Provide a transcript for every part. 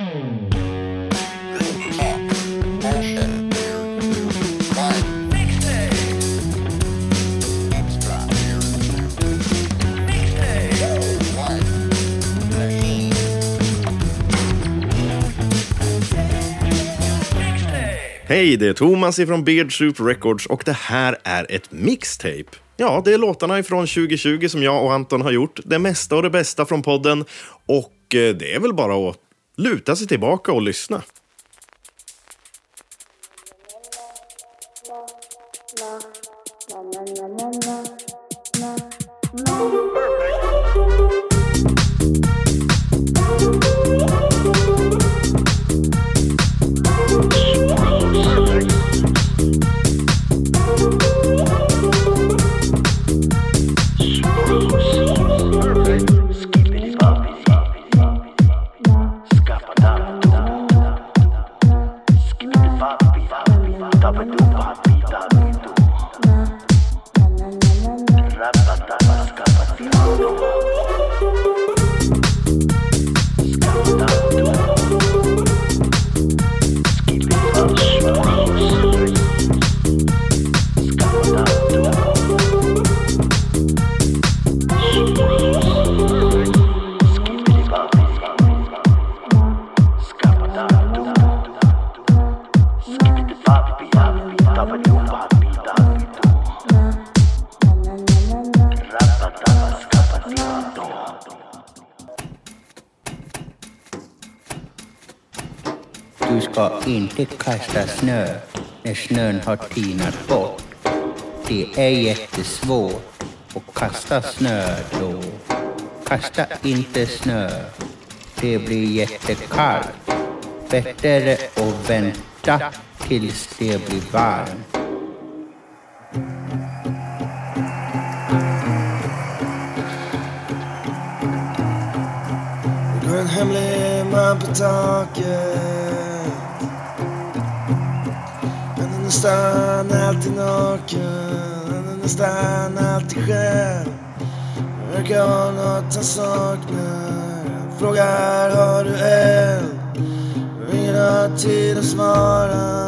Hej, det är Thomas ifrån Beard Soup Records och det här är ett mixtape. Ja, det är låtarna ifrån 2020 som jag och Anton har gjort. Det mesta och det bästa från podden. Och eh, det är väl bara att luta sig tillbaka och lyssna. Du ska inte kasta snö när snön har tinat bort. Det är jättesvårt att kasta snö då. Kasta inte snö. Det blir jättekallt. Bättre att vänta tills det blir varmt. Det går en hemlig man på taket. Nästan alltid naken. Nästan alltid själv. Verkar ha nåt han saknar. Frågar har du eld? Ingen har tid att svara.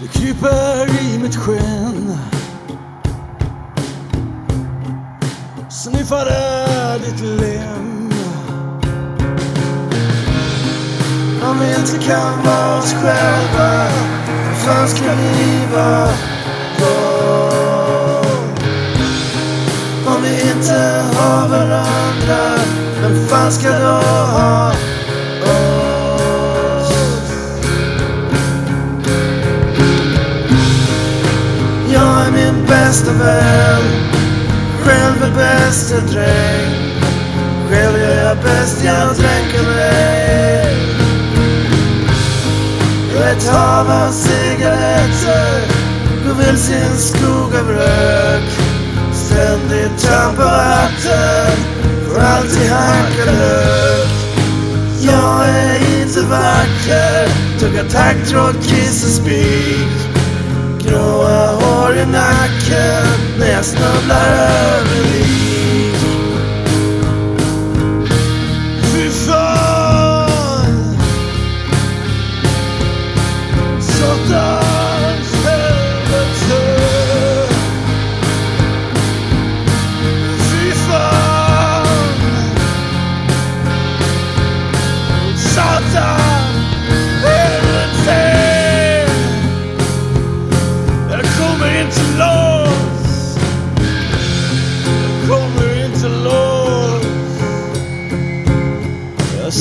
Det kryper i mitt skinn. sniffade Om vi inte kan vara oss själva Hur fan ska vi vara då? Om vi inte har varandra Vem fan ska då ha oss? Jag är min bästa vän själv är bästa dräng Själv gör jag bäst jag dränker mig ett hav av cigaretter. Går vilse i en skog av rök. Ständigt trampar hatten Får alltid hacka lök. Jag är inte vacker Tuggar taggtråd, kiss och spik. Gråa hår i nacken när jag snubblar över lik.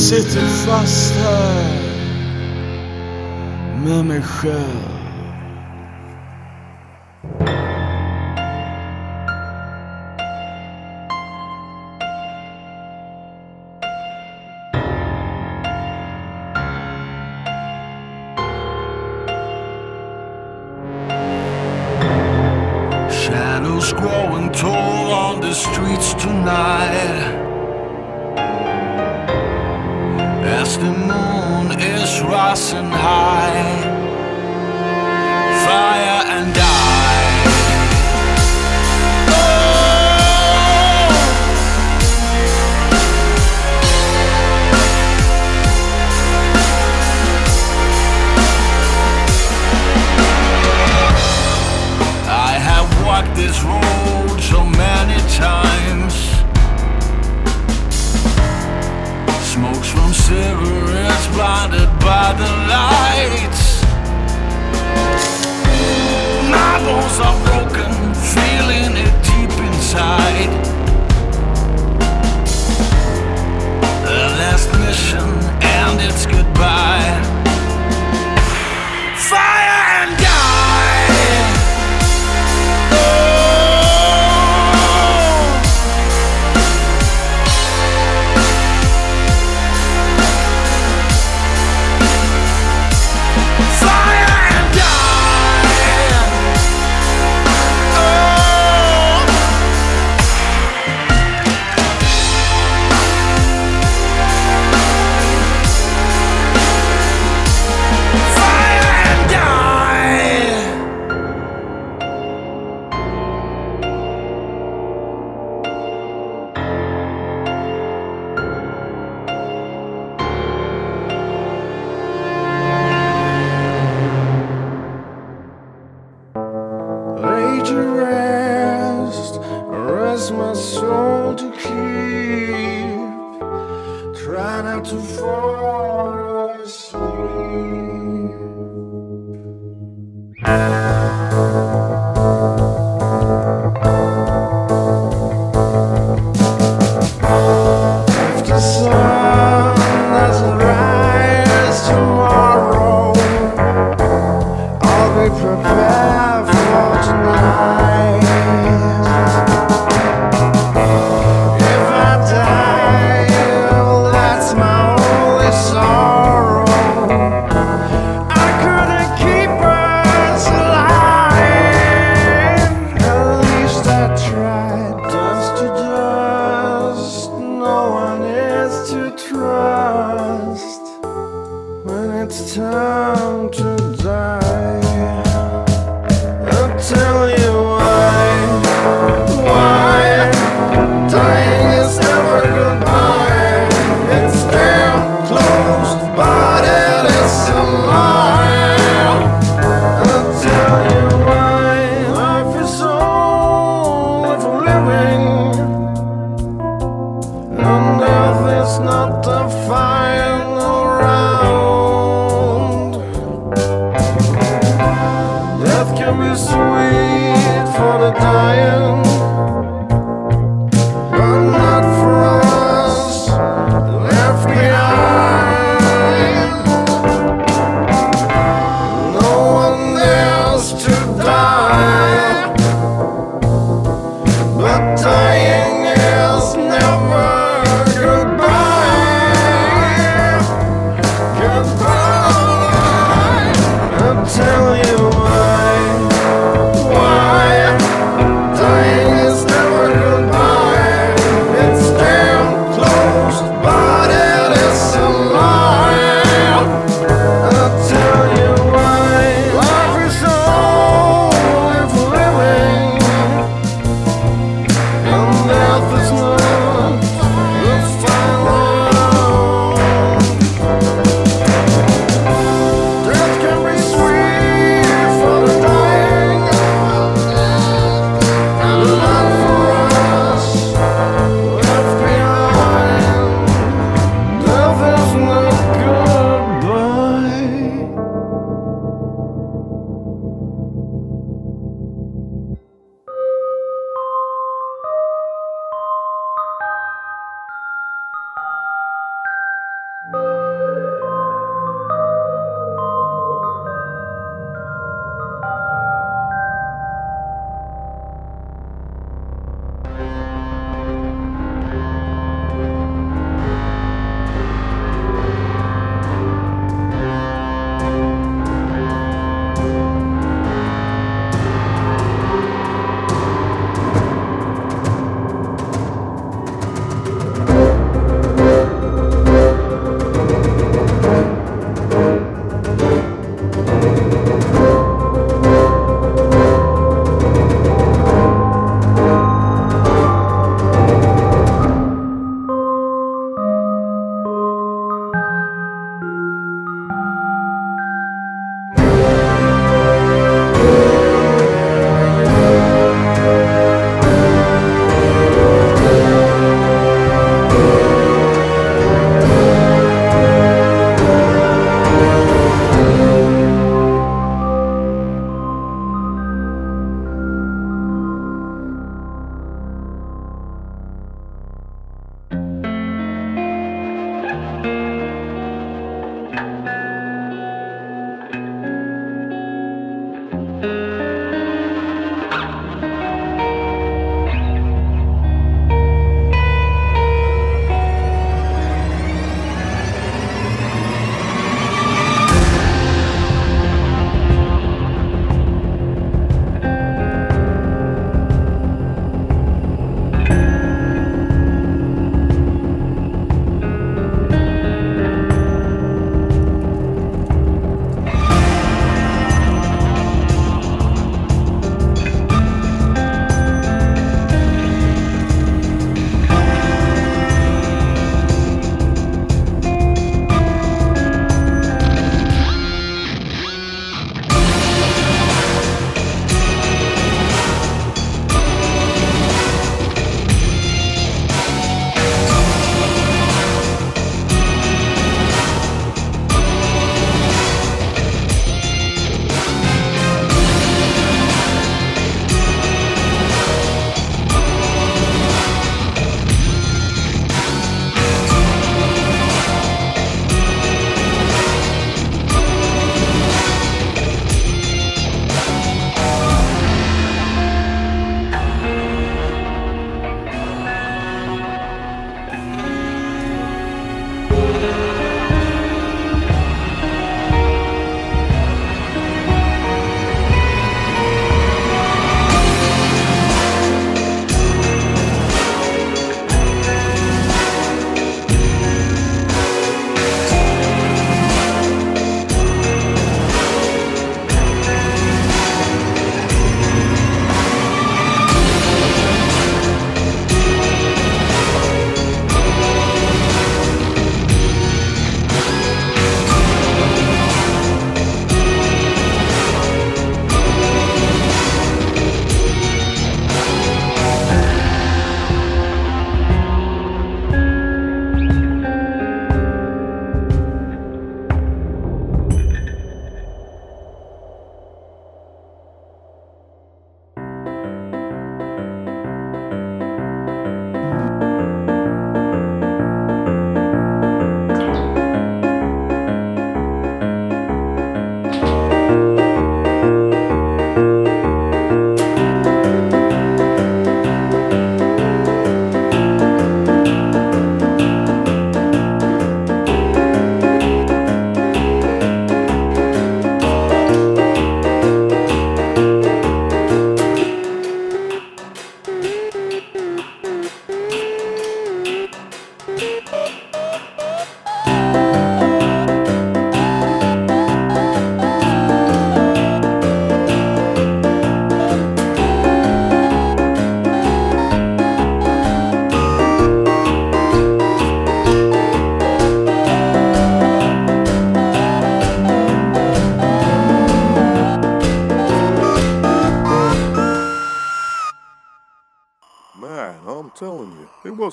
Sitter fast här med mig själv. this road so many times. Smokes from cigarettes blinded by the light.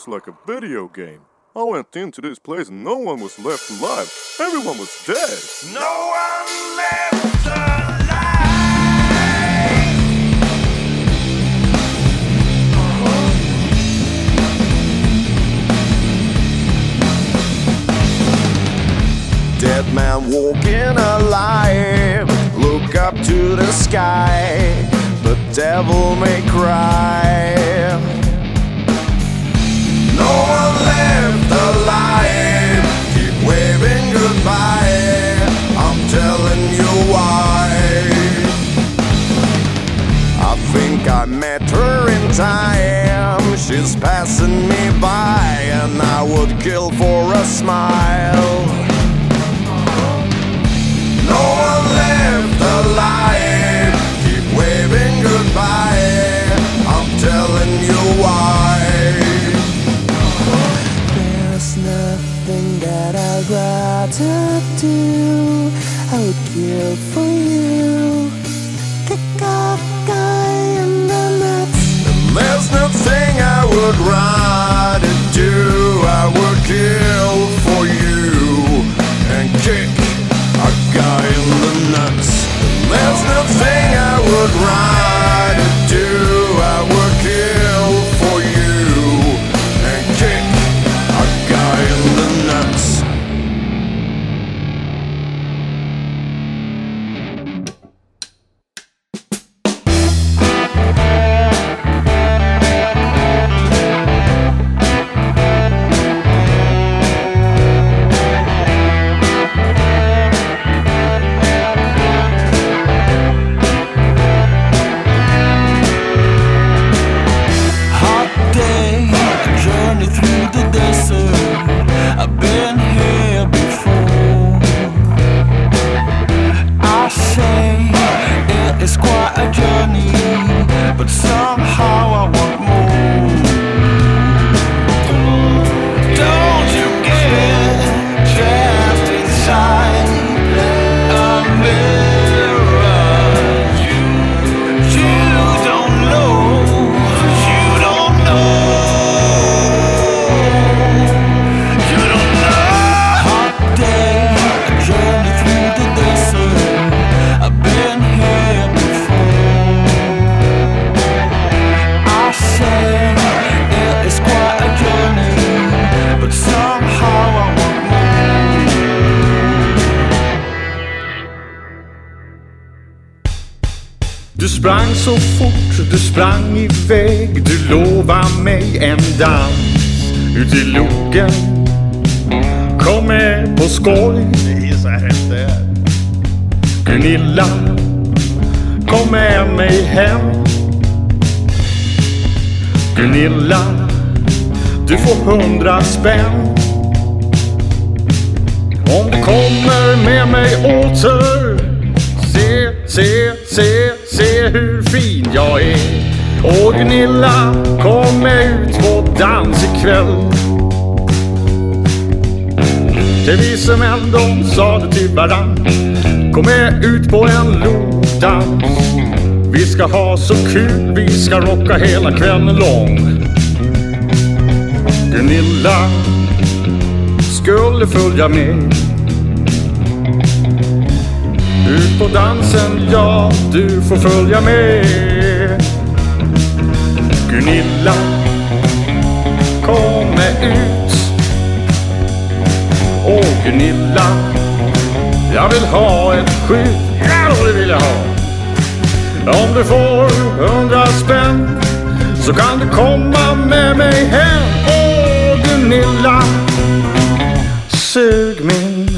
Like a video game. I went into this place and no one was left alive. Everyone was dead. No one left alive. Dead man walking alive. Look up to the sky. The devil may cry. No one left alive. would run. Ut i loken. Kom med på skoj. Det är så här det är. Gunilla Kom med mig hem. Gunilla Du får hundra spänn. Om du kommer med mig åter. Se, se, se, se hur fin jag är. Och Gunilla, kom med ut på dans ikväll. Det vise män de sade till varann. Kom med ut på en lodans. Vi ska ha så kul, vi ska rocka hela kvällen lång. Gunilla skulle följa med. Ut på dansen, ja du får följa med. Gunilla Kom med ut. Gunilla Jag vill ha ett skydd Ja det vill jag ha Om du får hundra spänn Så kan du komma med mig hem Åh Gunilla Sug min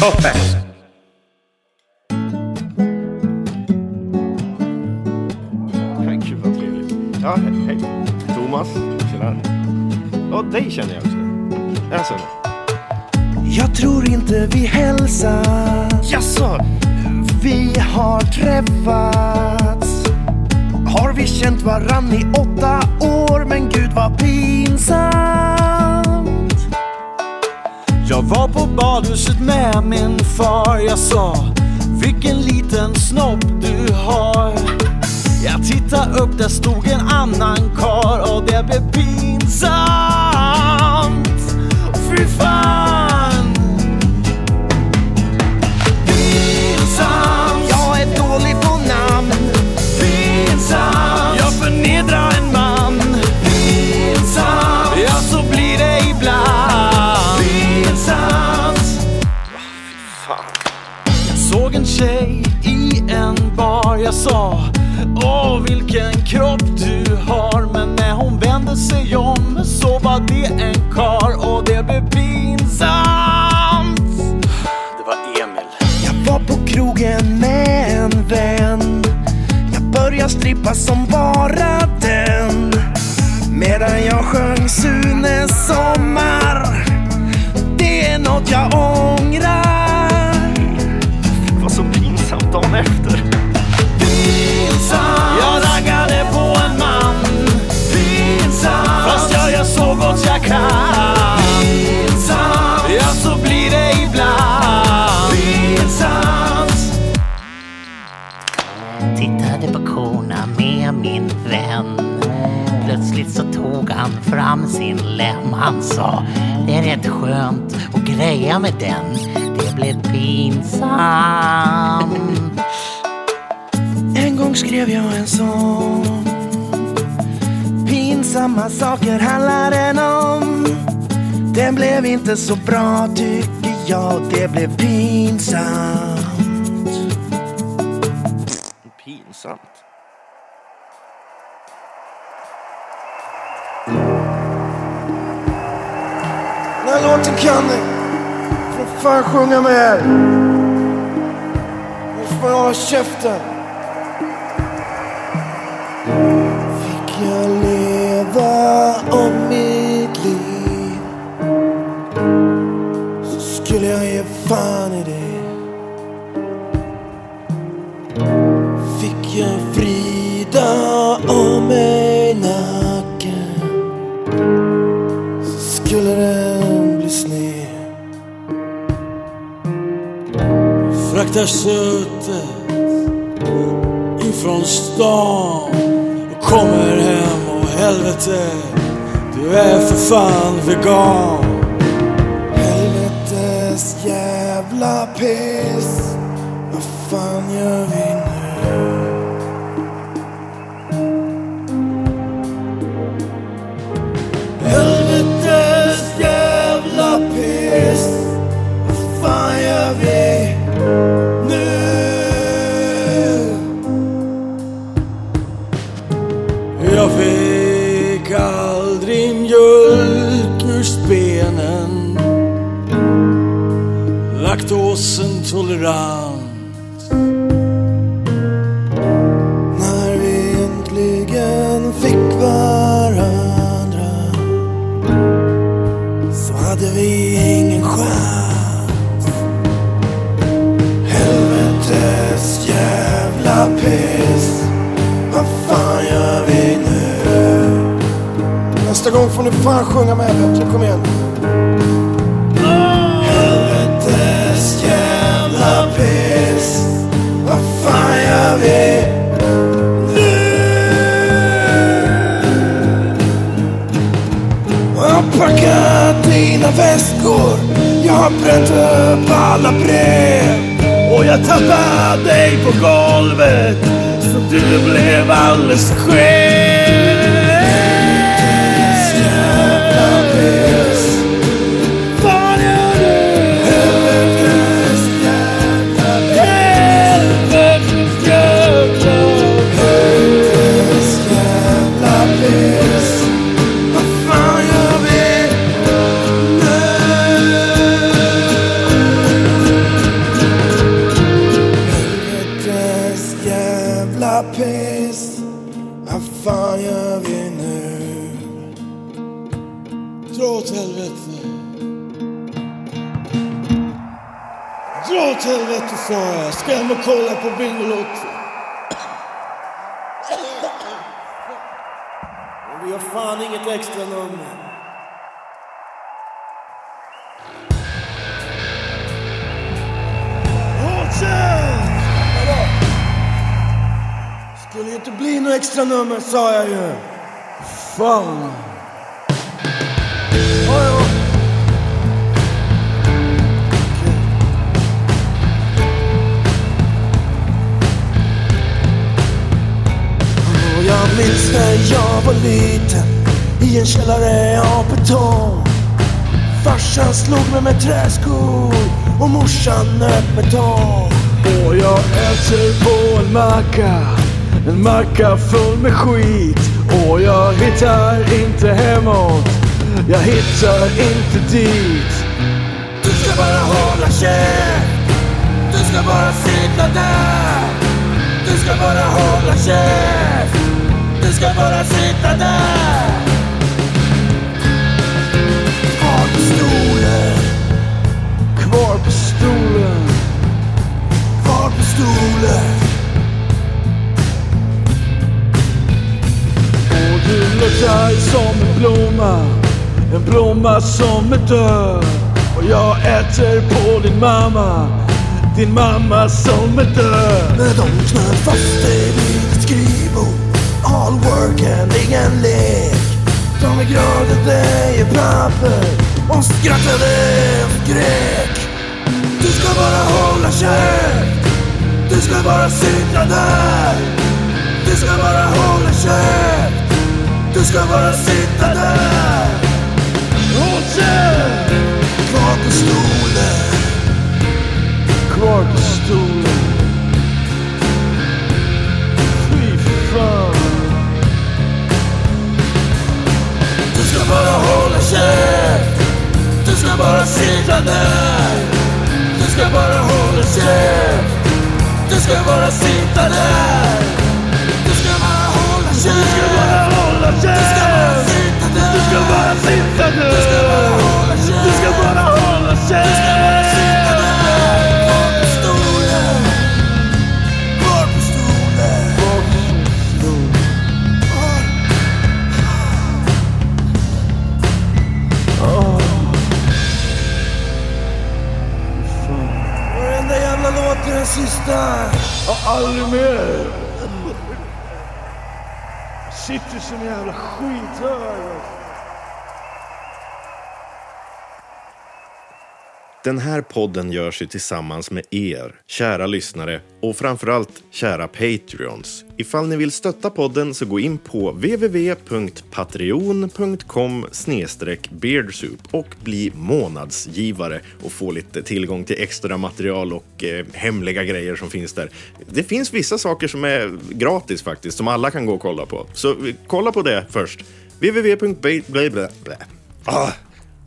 Toppen Gud vad trevligt. Ja, hej. Thomas. Tjena. Ja, dig känner jag också. Alltså. Jag tror inte vi hälsar. Jaså? Vi har träffats. Har vi känt varann i åtta år, men gud vad pinsamt. Jag var på badhuset med min far Jag sa Vilken liten snopp du har Jag tittade upp, där stod en annan kar och det blev pinsamt. Fy Jag strippa som bara den. Medan jag sjöng Sunes sommar. Det är något jag ångrar. Han fram sin lem. Han sa, det är rätt skönt att greja med den. Det blev pinsamt. En gång skrev jag en sång Pinsamma saker handlar den om Den blev inte så bra tycker jag Det blev pinsamt Pinsamt. Låten kan ni. Får fan sjunga med. er. Nu får jag hålla käften. Fick jag leva Fraktar köttet ifrån stan och kommer hem och helvete, du är för fan vegan. Helvetes jävla piss. Vad fan gör vi Laktosintolerant När vi äntligen fick varandra så hade vi ingen chans. Helvetes jävla piss. Vad fan gör vi nu? Nästa gång får ni fan sjunga med blev nummer sa jag ju. Fan. Ja, jag minns när jag var liten i en källare av betong. Farsan slog mig med träskor och morsan nöp med tång. Och jag äter på en macka en macka full med skit Och jag hittar inte hemåt. Jag hittar inte dit. Du ska bara hålla käft. Du ska bara sitta där. Du ska bara hålla käft. Du ska bara sitta där. Blomma som är död Och jag äter på din mamma Din mamma som är död Med de knöt fast dig vid ditt skrivbord. All work and ingen lek. De begravde dig i papper. Och skrattade och skrek Du ska bara hålla käft Du ska bara sitta där. Du ska bara hålla käft Du ska bara sitta där på stolen Kvar på stolen Fy fan. Du ska bara hålla käft. Du ska bara sitta där. Du ska bara hålla käft. Du ska bara sitta där. Du ska bara hålla käft. Du ska bara hålla Du ska bara sitta där. Du ska bara sitta där där och Aldrig mer. Sitter som en jävla skithög. Den här podden görs ju tillsammans med er, kära lyssnare och framförallt kära Patreons. Ifall ni vill stötta podden så gå in på www.patreon.com beardsoup och bli månadsgivare och få lite tillgång till extra material och eh, hemliga grejer som finns där. Det finns vissa saker som är gratis faktiskt, som alla kan gå och kolla på. Så kolla på det först. www.ba... Ah,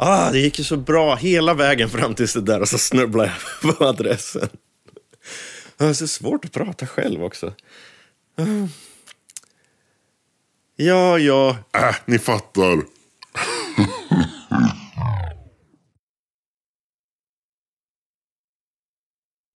Ah, det gick ju så bra hela vägen fram tills det där och så snubblade jag på adressen. Det är så svårt att prata själv också. Ja, ja. Äh, ni fattar.